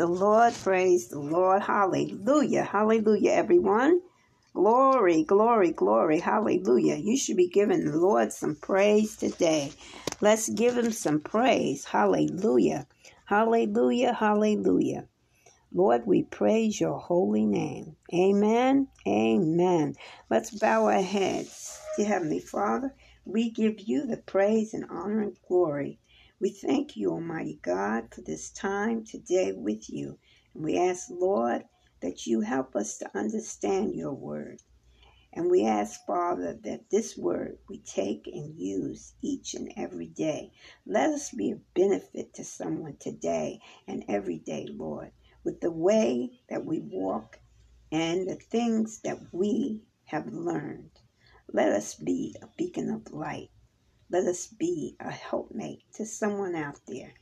The Lord, praise the Lord. Hallelujah, hallelujah, everyone. Glory, glory, glory, hallelujah. You should be giving the Lord some praise today. Let's give him some praise. Hallelujah, hallelujah, hallelujah. Lord, we praise your holy name. Amen, amen. Let's bow our heads. Dear Heavenly Father, we give you the praise and honor and glory. We thank you, Almighty God, for this time today with you. And we ask, Lord, that you help us to understand your word. And we ask, Father, that this word we take and use each and every day. Let us be a benefit to someone today and every day, Lord, with the way that we walk and the things that we have learned. Let us be a beacon of light let us be a helpmate to someone out there.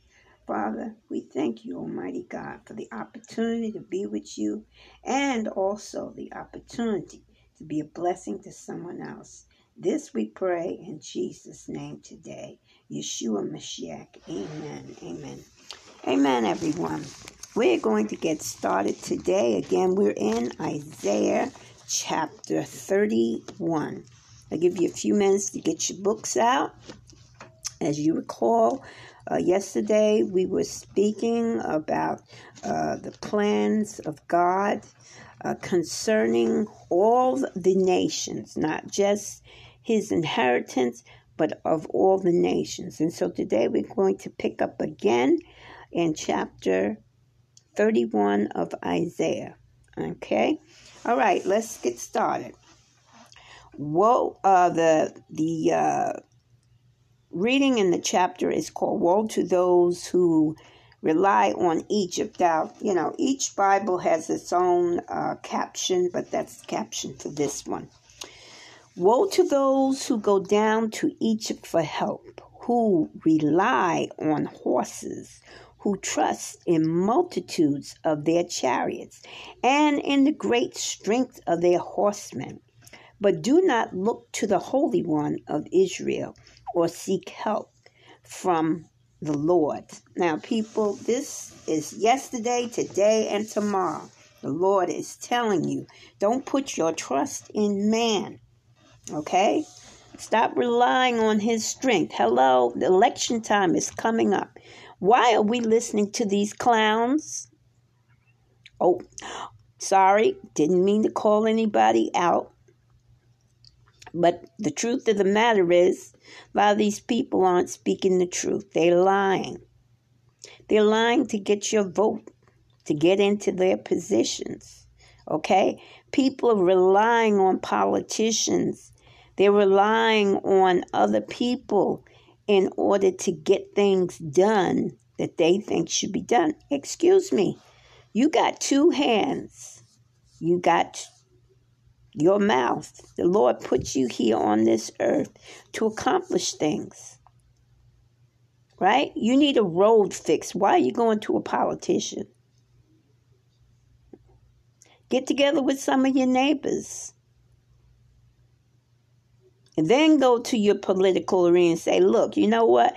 Father, we thank you, Almighty God, for the opportunity to be with you and also the opportunity to be a blessing to someone else. This we pray in Jesus' name today. Yeshua Mashiach. Amen. Amen. Amen, everyone. We're going to get started today. Again, we're in Isaiah chapter 31. I'll give you a few minutes to get your books out. As you recall, uh, yesterday we were speaking about uh, the plans of God uh, concerning all the nations, not just his inheritance, but of all the nations. And so today we're going to pick up again in chapter 31 of Isaiah. Okay? All right, let's get started woe uh, the the uh, reading in the chapter is called woe to those who rely on egypt. Now you know each bible has its own uh, caption but that's the caption for this one. Woe to those who go down to egypt for help who rely on horses who trust in multitudes of their chariots and in the great strength of their horsemen but do not look to the Holy One of Israel or seek help from the Lord. Now, people, this is yesterday, today, and tomorrow. The Lord is telling you don't put your trust in man. Okay? Stop relying on his strength. Hello, the election time is coming up. Why are we listening to these clowns? Oh, sorry, didn't mean to call anybody out. But the truth of the matter is, a lot of these people aren't speaking the truth. They're lying. They're lying to get your vote, to get into their positions. Okay? People are relying on politicians. They're relying on other people in order to get things done that they think should be done. Excuse me. You got two hands. You got your mouth. The Lord put you here on this earth to accomplish things. Right? You need a road fixed. Why are you going to a politician? Get together with some of your neighbors. And then go to your political arena and say, look, you know what?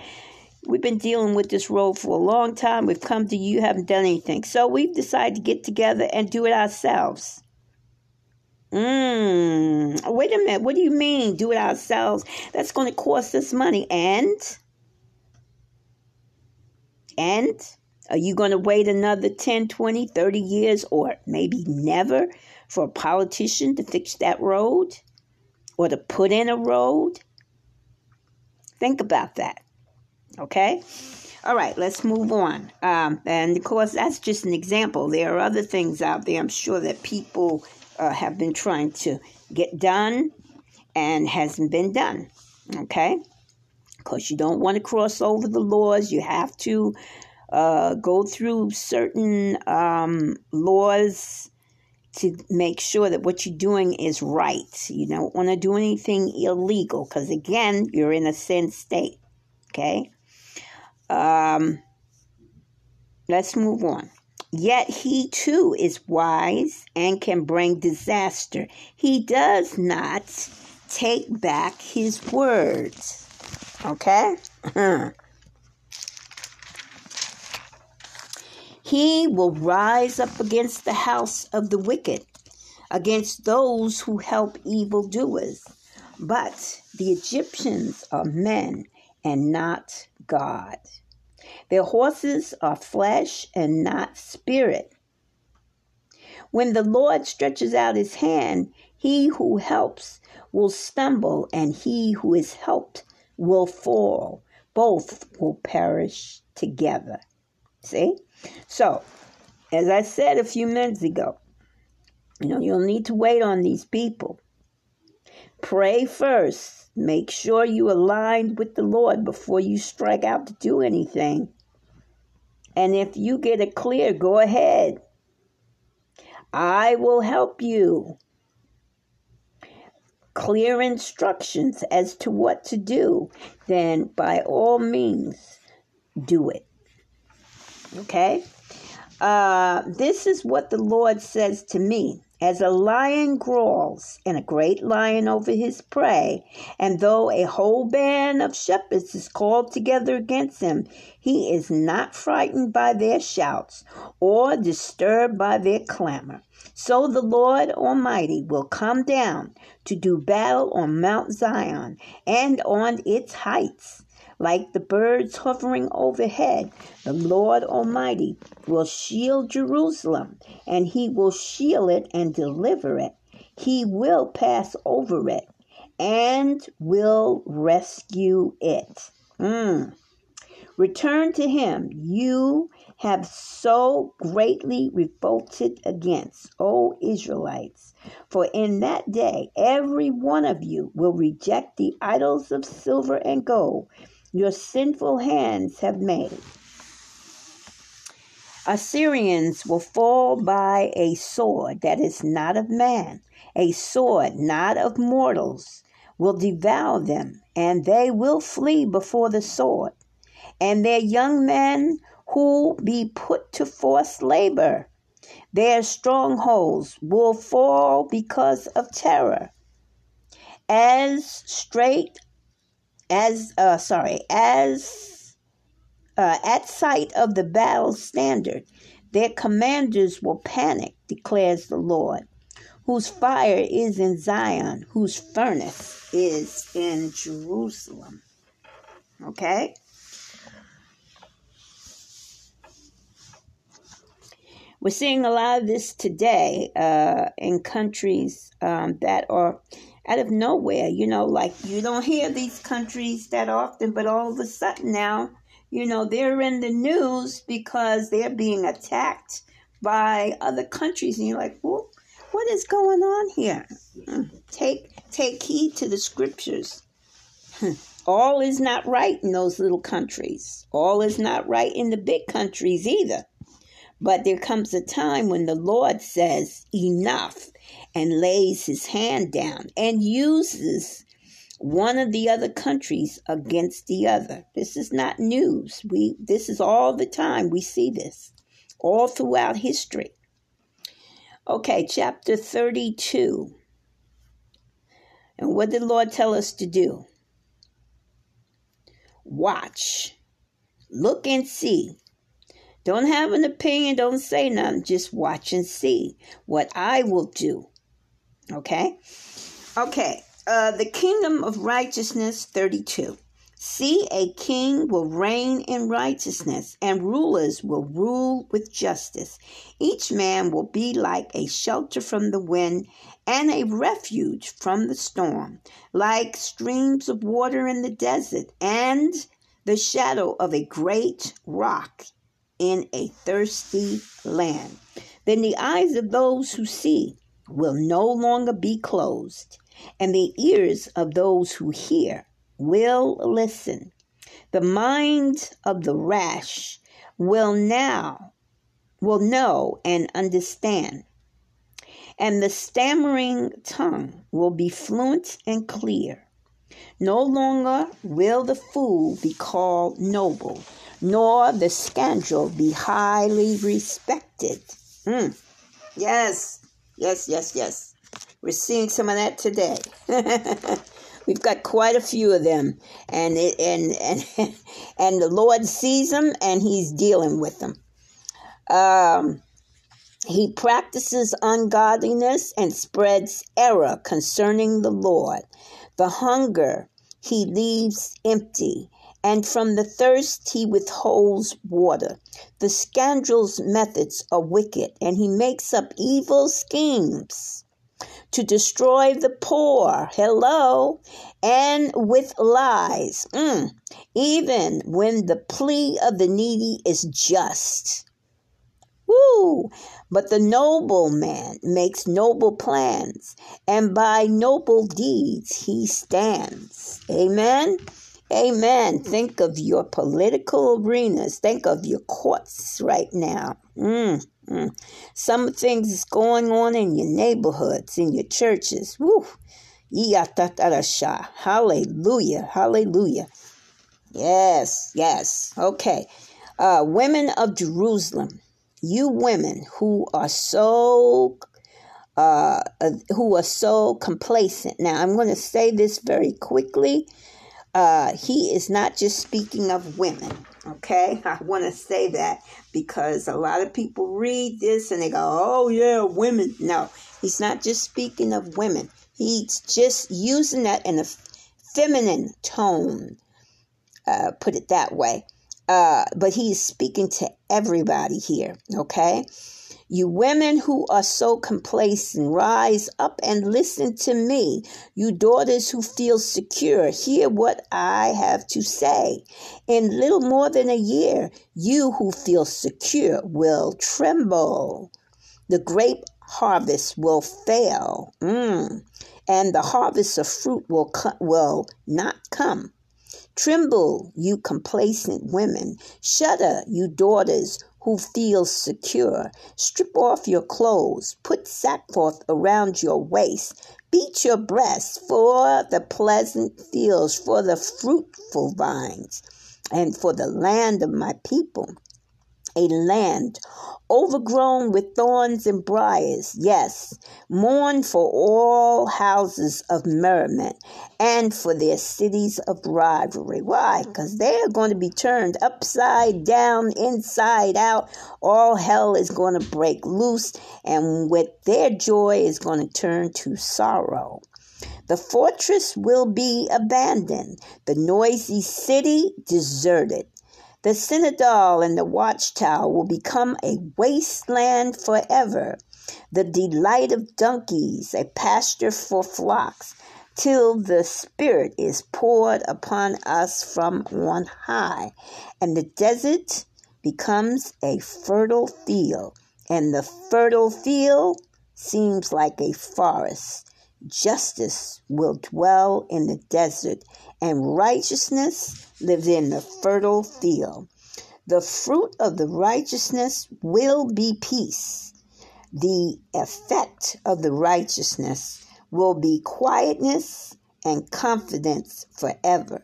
We've been dealing with this road for a long time. We've come to you, haven't done anything. So we've decided to get together and do it ourselves. Mm, wait a minute. What do you mean do it ourselves? That's going to cost us money. And? And? Are you going to wait another 10, 20, 30 years or maybe never for a politician to fix that road or to put in a road? Think about that. Okay? All right, let's move on. Um, and of course, that's just an example. There are other things out there, I'm sure, that people uh, have been trying to get done and hasn't been done. Okay? Because you don't want to cross over the laws. You have to uh, go through certain um, laws to make sure that what you're doing is right. You don't want to do anything illegal because, again, you're in a sin state. Okay? Um, let's move on. Yet he too is wise and can bring disaster. He does not take back his words. Okay? He will rise up against the house of the wicked, against those who help evildoers. But the Egyptians are men and not God. Their horses are flesh and not spirit. When the Lord stretches out his hand, he who helps will stumble, and he who is helped will fall. Both will perish together. See? So, as I said a few minutes ago, you know, you'll need to wait on these people. Pray first. Make sure you aligned with the Lord before you strike out to do anything. And if you get it clear, go ahead. I will help you. Clear instructions as to what to do, then by all means do it. Okay? Uh, this is what the Lord says to me. As a lion growls, and a great lion over his prey, and though a whole band of shepherds is called together against him, he is not frightened by their shouts or disturbed by their clamor. So the Lord Almighty will come down to do battle on Mount Zion and on its heights. Like the birds hovering overhead, the Lord Almighty will shield Jerusalem, and he will shield it and deliver it. He will pass over it and will rescue it. Mm. Return to him, you have so greatly revolted against, O Israelites. For in that day every one of you will reject the idols of silver and gold your sinful hands have made. Assyrians will fall by a sword that is not of man, a sword not of mortals will devour them, and they will flee before the sword, and their young men who be put to forced labor. Their strongholds will fall because of terror. As straight as uh, sorry as uh, at sight of the battle standard their commanders will panic declares the lord whose fire is in zion whose furnace is in jerusalem. Okay? We're seeing a lot of this today uh, in countries um, that are out of nowhere. You know, like you don't hear these countries that often, but all of a sudden now, you know, they're in the news because they're being attacked by other countries, and you're like, well, what is going on here? Hmm. Take take heed to the scriptures. Hmm. All is not right in those little countries. All is not right in the big countries either. But there comes a time when the Lord says, enough and lays his hand down and uses one of the other countries against the other. This is not news. We this is all the time we see this all throughout history. Okay, chapter 32. And what did the Lord tell us to do? Watch. Look and see don't have an opinion, don't say nothing, just watch and see what I will do. Okay? Okay, uh, the kingdom of righteousness 32. See, a king will reign in righteousness, and rulers will rule with justice. Each man will be like a shelter from the wind and a refuge from the storm, like streams of water in the desert and the shadow of a great rock in a thirsty land. Then the eyes of those who see will no longer be closed, and the ears of those who hear will listen. The mind of the rash will now will know and understand. And the stammering tongue will be fluent and clear. No longer will the fool be called noble, nor the scoundrel be highly respected. Mm. Yes, yes, yes, yes. We're seeing some of that today. We've got quite a few of them, and it, and and and the Lord sees them, and He's dealing with them. Um, he practices ungodliness and spreads error concerning the Lord. The hunger he leaves empty, and from the thirst he withholds water. The scoundrel's methods are wicked, and he makes up evil schemes to destroy the poor. Hello. And with lies. Mm. Even when the plea of the needy is just. Woo! But the noble man makes noble plans, and by noble deeds he stands. Amen. Amen. Think of your political arenas. Think of your courts right now. Mm, mm. Some things is going on in your neighborhoods, in your churches. Woo. Hallelujah. Hallelujah. Yes, yes. Okay. Uh, women of Jerusalem, you women who are so uh, uh who are so complacent. Now, I'm going to say this very quickly uh, he is not just speaking of women. Okay, I want to say that because a lot of people read this and they go, oh, yeah, women. No, he's not just speaking of women, he's just using that in a feminine tone, uh, put it that way. Uh, but he's speaking to everybody here, okay? You women who are so complacent, rise up and listen to me. You daughters who feel secure, hear what I have to say. In little more than a year, you who feel secure will tremble. The grape harvest will fail, mm. and the harvest of fruit will, co- will not come. Tremble, you complacent women. Shudder, you daughters who feels secure. Strip off your clothes, put sackcloth around your waist, beat your breasts for the pleasant fields, for the fruitful vines, and for the land of my people a land overgrown with thorns and briars. Yes, mourn for all houses of merriment and for their cities of rivalry. Why? Because they are going to be turned upside down, inside out. All hell is going to break loose, and with their joy is going to turn to sorrow. The fortress will be abandoned, the noisy city deserted. The citadel and the watchtower will become a wasteland forever, the delight of donkeys, a pasture for flocks, till the Spirit is poured upon us from on high, and the desert becomes a fertile field, and the fertile field seems like a forest. Justice will dwell in the desert, and righteousness lives in the fertile field. The fruit of the righteousness will be peace. The effect of the righteousness will be quietness and confidence forever.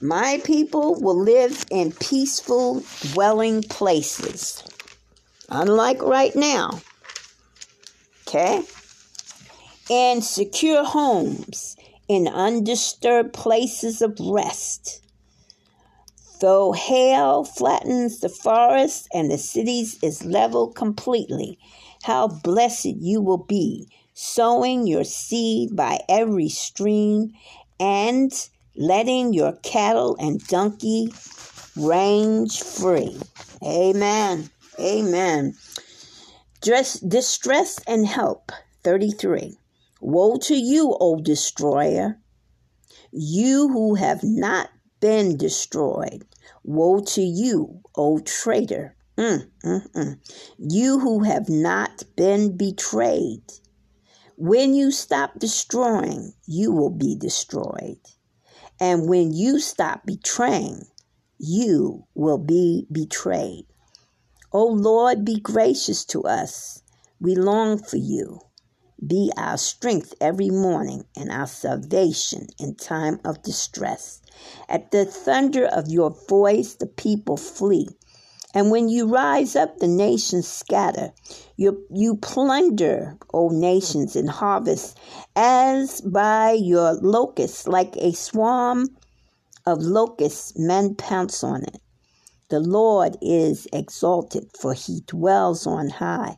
My people will live in peaceful dwelling places, unlike right now. Okay? And secure homes in undisturbed places of rest. Though hail flattens the forest and the cities is leveled completely, how blessed you will be, sowing your seed by every stream and letting your cattle and donkey range free. Amen. Amen. Dress, distress and help. 33. Woe to you, O destroyer, you who have not been destroyed. Woe to you, O traitor, mm, mm, mm. you who have not been betrayed. When you stop destroying, you will be destroyed. And when you stop betraying, you will be betrayed. O Lord, be gracious to us. We long for you. Be our strength every morning and our salvation in time of distress. At the thunder of your voice, the people flee. And when you rise up, the nations scatter. You, you plunder, O nations, and harvest, as by your locusts, like a swarm of locusts, men pounce on it. The Lord is exalted, for he dwells on high.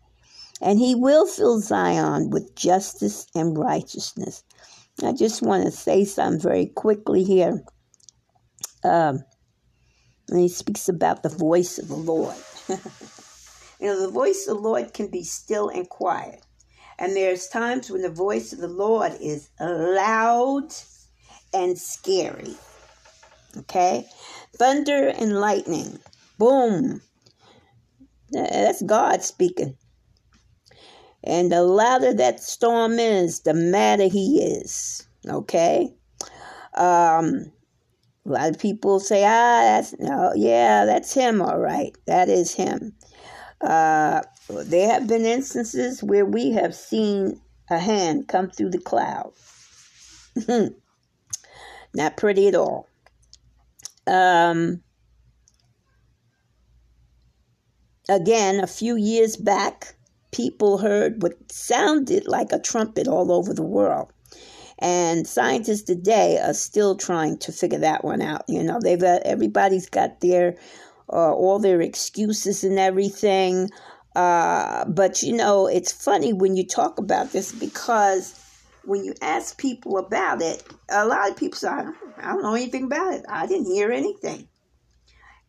And he will fill Zion with justice and righteousness. I just want to say something very quickly here. Um, and he speaks about the voice of the Lord. you know, the voice of the Lord can be still and quiet. And there's times when the voice of the Lord is loud and scary. Okay? Thunder and lightning. Boom. That's God speaking. And the louder that storm is, the madder he is. Okay? Um, a lot of people say, ah, that's, no, yeah, that's him, all right. That is him. Uh, there have been instances where we have seen a hand come through the cloud. Not pretty at all. Um, again, a few years back, people heard what sounded like a trumpet all over the world. And scientists today are still trying to figure that one out. You know, they've uh, everybody's got their uh, all their excuses and everything. Uh, but you know, it's funny when you talk about this because when you ask people about it, a lot of people say, I don't know anything about it. I didn't hear anything.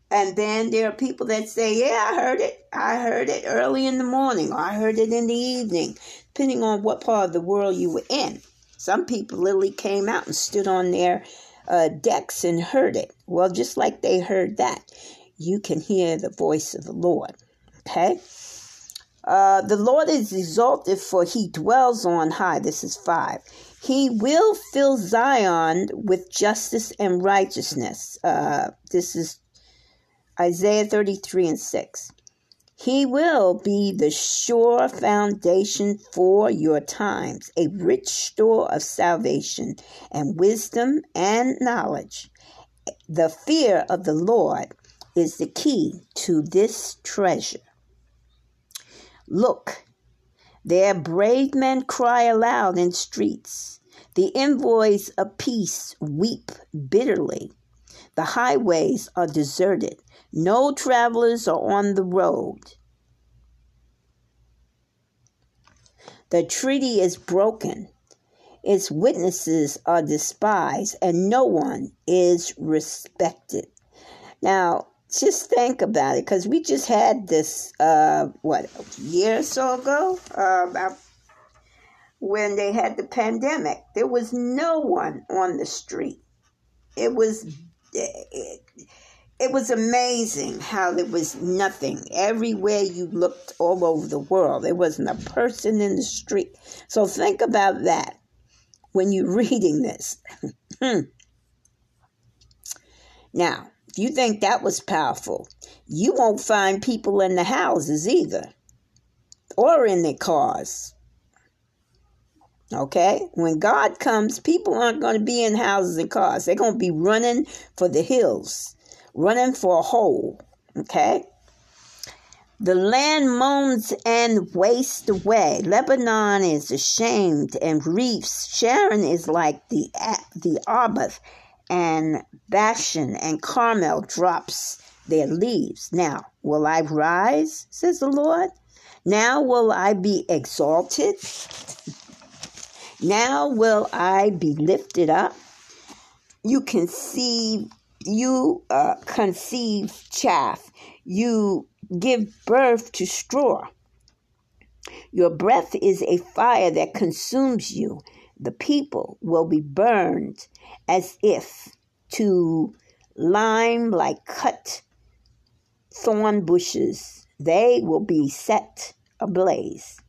And then there are people that say, Yeah, I heard it. I heard it early in the morning, or I heard it in the evening, depending on what part of the world you were in. Some people literally came out and stood on their uh, decks and heard it. Well, just like they heard that, you can hear the voice of the Lord. Okay? Uh, the Lord is exalted, for he dwells on high. This is five. He will fill Zion with justice and righteousness. Uh, this is Isaiah 33 and 6. He will be the sure foundation for your times, a rich store of salvation and wisdom and knowledge. The fear of the Lord is the key to this treasure. Look, their brave men cry aloud in streets. The envoys of peace weep bitterly. The highways are deserted. No travelers are on the road. The treaty is broken. Its witnesses are despised, and no one is respected. Now, just think about it, because we just had this, uh, what, a year or so ago, uh, when they had the pandemic. There was no one on the street. It was. It, it was amazing how there was nothing. Everywhere you looked all over the world there wasn't a person in the street. So think about that when you're reading this. Hmm. Now if you think that was powerful you won't find people in the houses either or in their cars Okay? When God comes, people aren't going to be in houses and cars. They're going to be running for the hills running for a hole. Okay? The land moans and wastes away. Lebanon is ashamed and reefs. Sharon is like the the Arabah, and Bashan and Carmel drops their leaves. Now will I rise, says the Lord. Now will I be exalted. Now will I be lifted up. You conceive you uh, conceive chaff, you give birth to straw. Your breath is a fire that consumes you. The people will be burned as if to lime like cut thorn bushes. They will be set ablaze.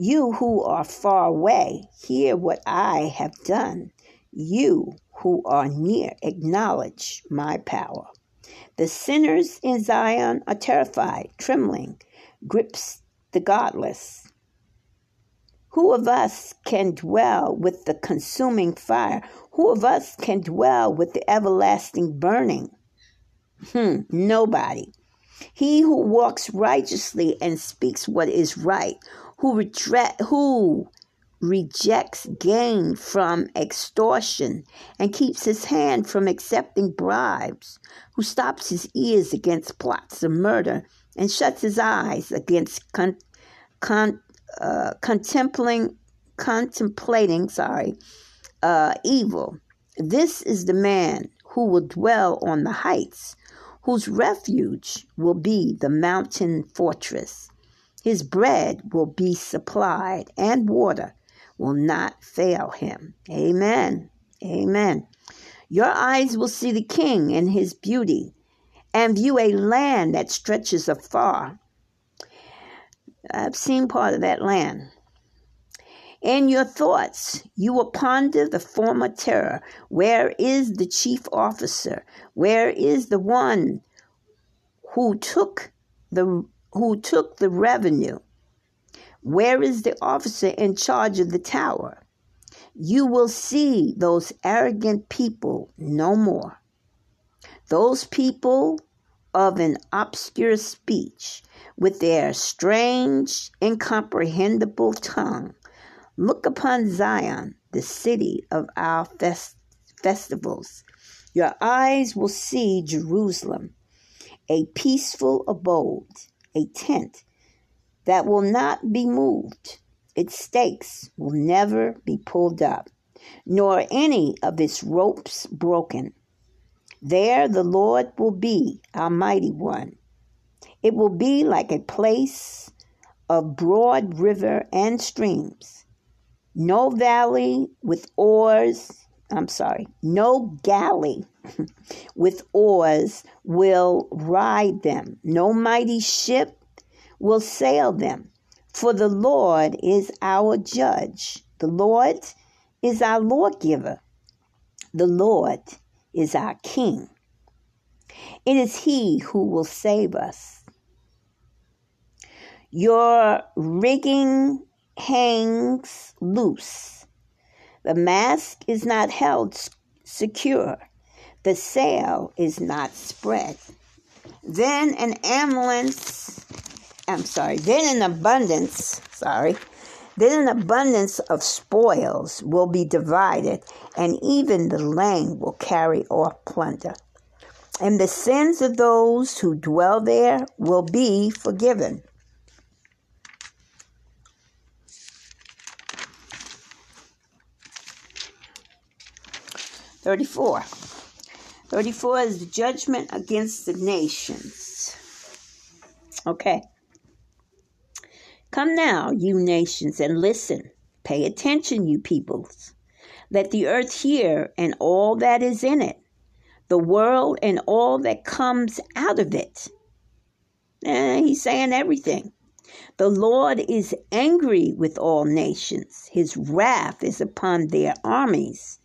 You who are far away, hear what I have done. You who are near acknowledge my power. The sinners in Zion are terrified, trembling, grips the godless. Who of us can dwell with the consuming fire? Who of us can dwell with the everlasting burning? Hmm, nobody. He who walks righteously and speaks what is right, who, retre- who rejects gain from extortion and keeps his hand from accepting bribes, who stops his ears against plots of murder and shuts his eyes against con, con, uh, contemplating, contemplating sorry, uh, evil. This is the man who will dwell on the heights, whose refuge will be the mountain fortress. His bread will be supplied, and water will not fail him. Amen. Amen. Your eyes will see the king and his beauty, and view a land that stretches afar. I've seen part of that land. In your thoughts, you will ponder the former terror. Where is the chief officer? Where is the one who took the who took the revenue? Where is the officer in charge of the tower? You will see those arrogant people no more. Those people of an obscure speech with their strange, incomprehensible tongue. Look upon Zion, the city of our fest- festivals. Your eyes will see Jerusalem, a peaceful abode, a tent that will not be moved. Its stakes will never be pulled up, nor any of its ropes broken. There the Lord will be our mighty one. It will be like a place of broad river and streams. No valley with oars, I'm sorry, no galley with oars will ride them. No mighty ship will sail them. For the Lord is our judge. The Lord is our lawgiver. The Lord is our King. It is He who will save us. Your rigging hangs loose. The mast is not held secure. The sail is not spread. Then an ambulance, I'm sorry, then an abundance, sorry, then an abundance of spoils will be divided, and even the lame will carry off plunder. And the sins of those who dwell there will be forgiven. Thirty-four. Thirty-four is the judgment against the nations. Okay. Come now, you nations, and listen. Pay attention, you peoples. Let the earth hear and all that is in it, the world and all that comes out of it. Eh, he's saying everything. The Lord is angry with all nations, his wrath is upon their armies.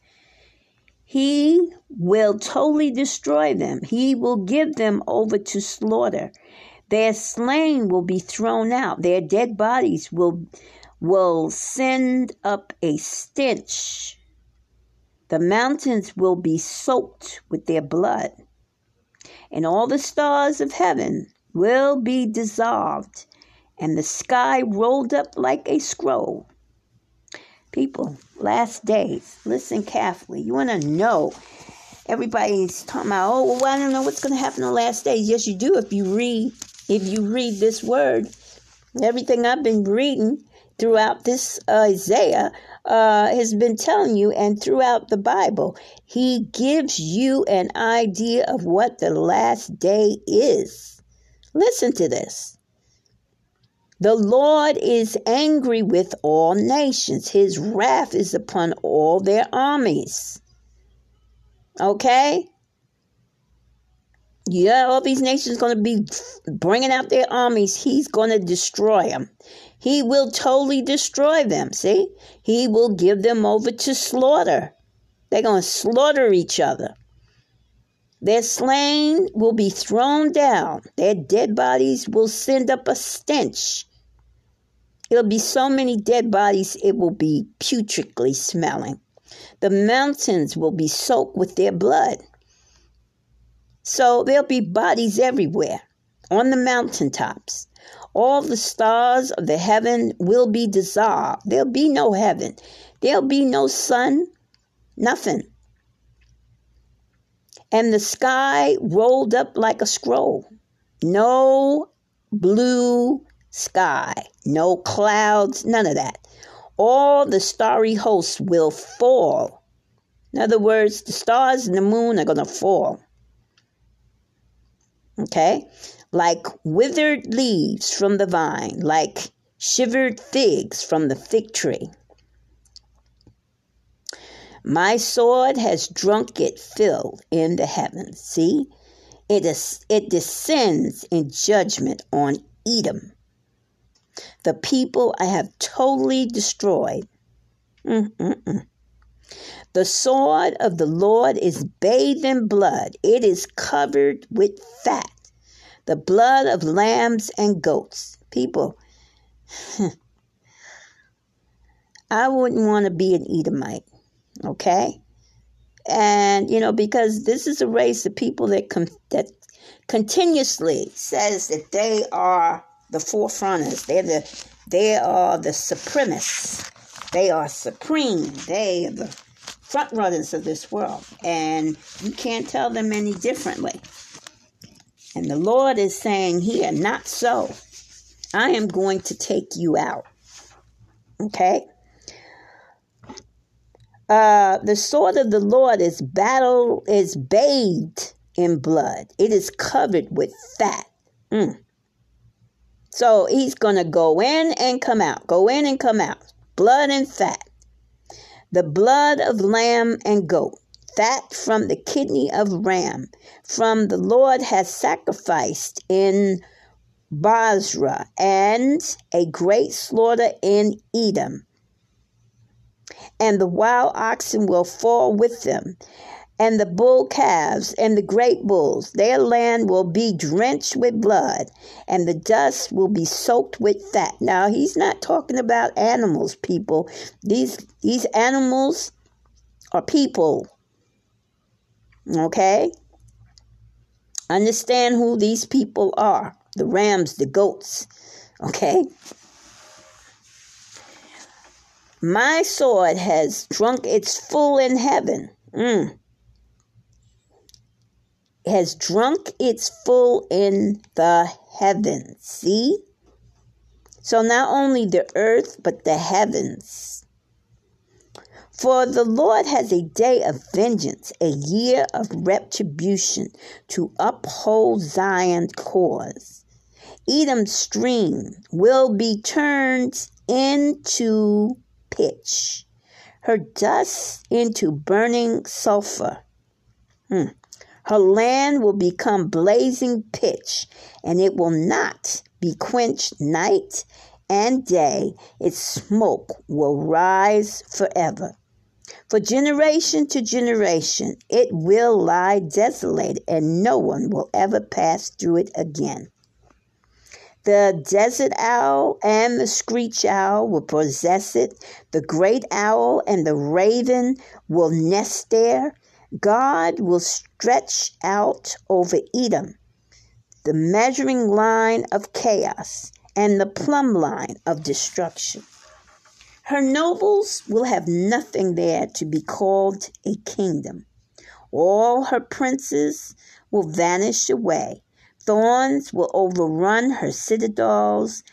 He will totally destroy them, he will give them over to slaughter. Their slain will be thrown out. Their dead bodies will will send up a stench. The mountains will be soaked with their blood, and all the stars of heaven will be dissolved, and the sky rolled up like a scroll. People, last days, listen carefully. You want to know. Everybody's talking about, oh, well, I don't know what's going to happen in the last days. Yes, you do if you read if you read this word, everything I've been reading throughout this Isaiah uh, has been telling you, and throughout the Bible, he gives you an idea of what the last day is. Listen to this. The Lord is angry with all nations. His wrath is upon all their armies. Okay? Yeah, all these nations going to be bringing out their armies. He's going to destroy them. He will totally destroy them. See? He will give them over to slaughter. They're going to slaughter each other. Their slain will be thrown down. Their dead bodies will send up a stench. It'll be so many dead bodies, it will be putridly smelling. The mountains will be soaked with their blood. So there'll be bodies everywhere on the mountaintops. All the stars of the heaven will be dissolved. There'll be no heaven. There'll be no sun, nothing. And the sky rolled up like a scroll. No blue sky, no clouds, none of that. All the starry hosts will fall. In other words, the stars and the moon are going to fall. Okay? Like withered leaves from the vine, like shivered figs from the fig tree. My sword has drunk it filled in the heavens. See, it is it descends in judgment on Edom. The people I have totally destroyed. Mm-mm-mm. The sword of the Lord is bathed in blood. It is covered with fat. The blood of lambs and goats. People, I wouldn't want to be an Edomite. Okay? And, you know, because this is a race of people that, com- that continuously says that they are the forefronters. They're the, they are the supremists. They are supreme. They are the front runners of this world. And you can't tell them any differently. And the Lord is saying here, not so. I am going to take you out. Okay? Uh, the sword of the Lord is battle is bathed in blood. It is covered with fat. Mm. So he's gonna go in and come out, go in and come out, blood and fat. The blood of lamb and goat, fat from the kidney of ram, from the Lord has sacrificed in Bozrah, and a great slaughter in Edom. And the wild oxen will fall with them, and the bull calves and the great bulls. Their land will be drenched with blood, and the dust will be soaked with fat. Now, he's not talking about animals, people. These, these animals are people. Okay? Understand who these people are the rams, the goats. Okay? My sword has drunk its full in heaven. Mm. Has drunk its full in the heavens. See? So not only the earth, but the heavens. For the Lord has a day of vengeance, a year of retribution to uphold Zion's cause. Edom's stream will be turned into pitch, her dust into burning sulfur. Hmm. Her land will become blazing pitch, and it will not be quenched night and day. Its smoke will rise forever. For generation to generation, it will lie desolate, and no one will ever pass through it again. The desert owl and the screech owl will possess it. The great owl and the raven will nest there. God will stretch out over Edom the measuring line of chaos and the plumb line of destruction. Her nobles will have nothing there to be called a kingdom. All her princes will vanish away. Thorns will overrun her citadels,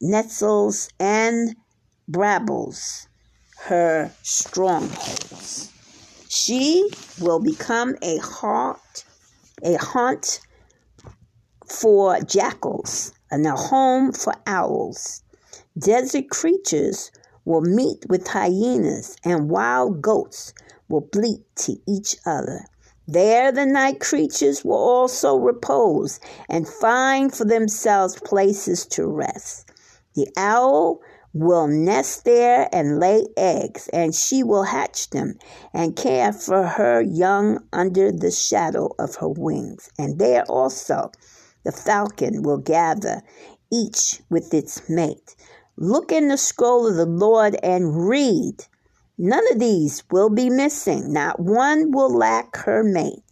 nettles and brambles her strongholds. She will become a haunt, a haunt for jackals and a home for owls. Desert creatures will meet with hyenas, and wild goats will bleat to each other. There the night creatures will also repose and find for themselves places to rest. The owl will nest there and lay eggs, and she will hatch them and care for her young under the shadow of her wings. And there also the falcon will gather, each with its mate. Look in the scroll of the Lord and read. None of these will be missing, not one will lack her mate.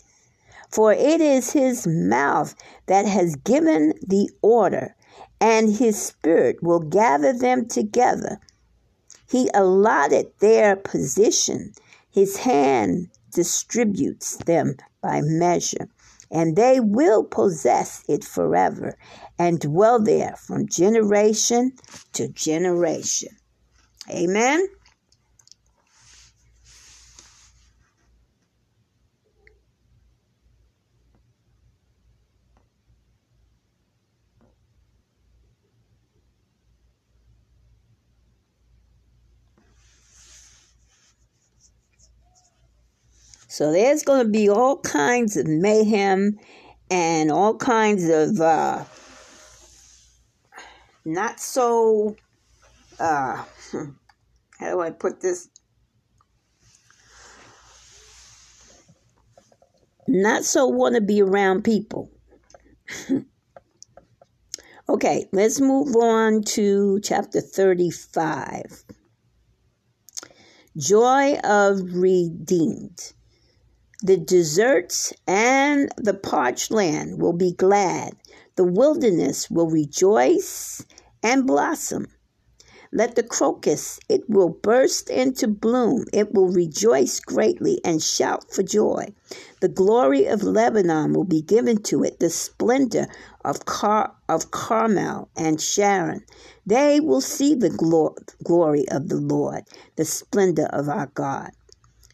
For it is his mouth that has given the order, and his spirit will gather them together. He allotted their position, his hand distributes them by measure, and they will possess it forever and dwell there from generation to generation. Amen. So there's going to be all kinds of mayhem and all kinds of uh, not so, uh, how do I put this? Not so want to be around people. okay, let's move on to chapter 35. Joy of Redeemed. The deserts and the parched land will be glad. The wilderness will rejoice and blossom. Let the crocus, it will burst into bloom. It will rejoice greatly and shout for joy. The glory of Lebanon will be given to it, the splendor of, Car- of Carmel and Sharon. They will see the glo- glory of the Lord, the splendor of our God.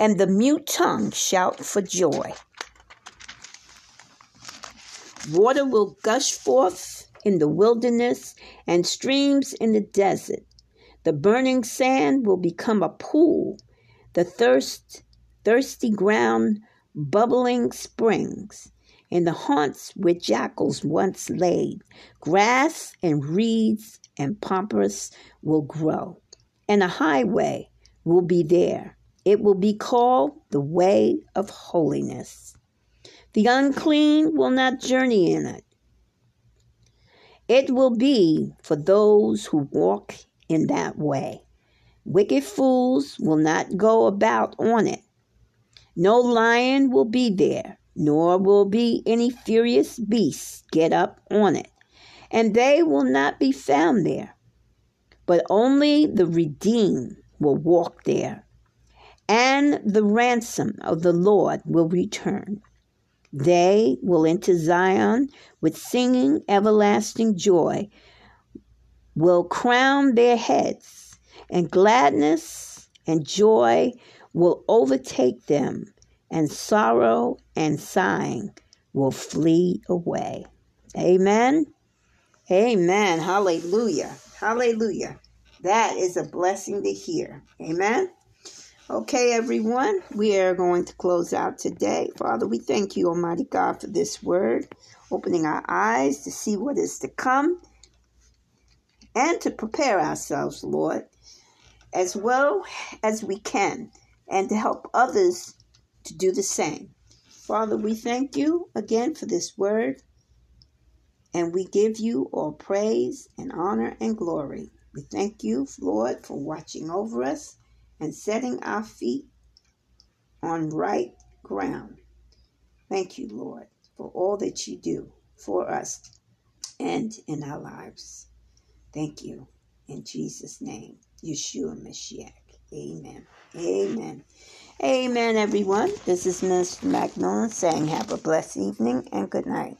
and the mute tongue shout for joy. Water will gush forth in the wilderness and streams in the desert. The burning sand will become a pool, the thirst, thirsty ground, bubbling springs. In the haunts where jackals once laid, grass and reeds and pampas will grow, and a highway will be there it will be called the way of holiness. The unclean will not journey in it. It will be for those who walk in that way. Wicked fools will not go about on it. No lion will be there, nor will be any furious beasts get up on it, and they will not be found there. But only the redeemed will walk there and the ransom of the Lord will return. They will enter Zion with singing everlasting joy, will crown their heads, and gladness and joy will overtake them, and sorrow and sighing will flee away. Amen. Amen. Hallelujah. Hallelujah. That is a blessing to hear. Amen. Okay, everyone, we are going to close out today. Father, we thank you, Almighty God, for this word, opening our eyes to see what is to come and to prepare ourselves, Lord, as well as we can, and to help others to do the same. Father, we thank you again for this word, and we give you all praise and honor and glory. We thank you, Lord, for watching over us and setting our feet on right ground. Thank you, Lord, for all that you do for us and in our lives. Thank you. In Jesus' name, Yeshua Mashiach. Amen. Amen. Amen, everyone. This is Minister McMillian saying have a blessed evening and good night.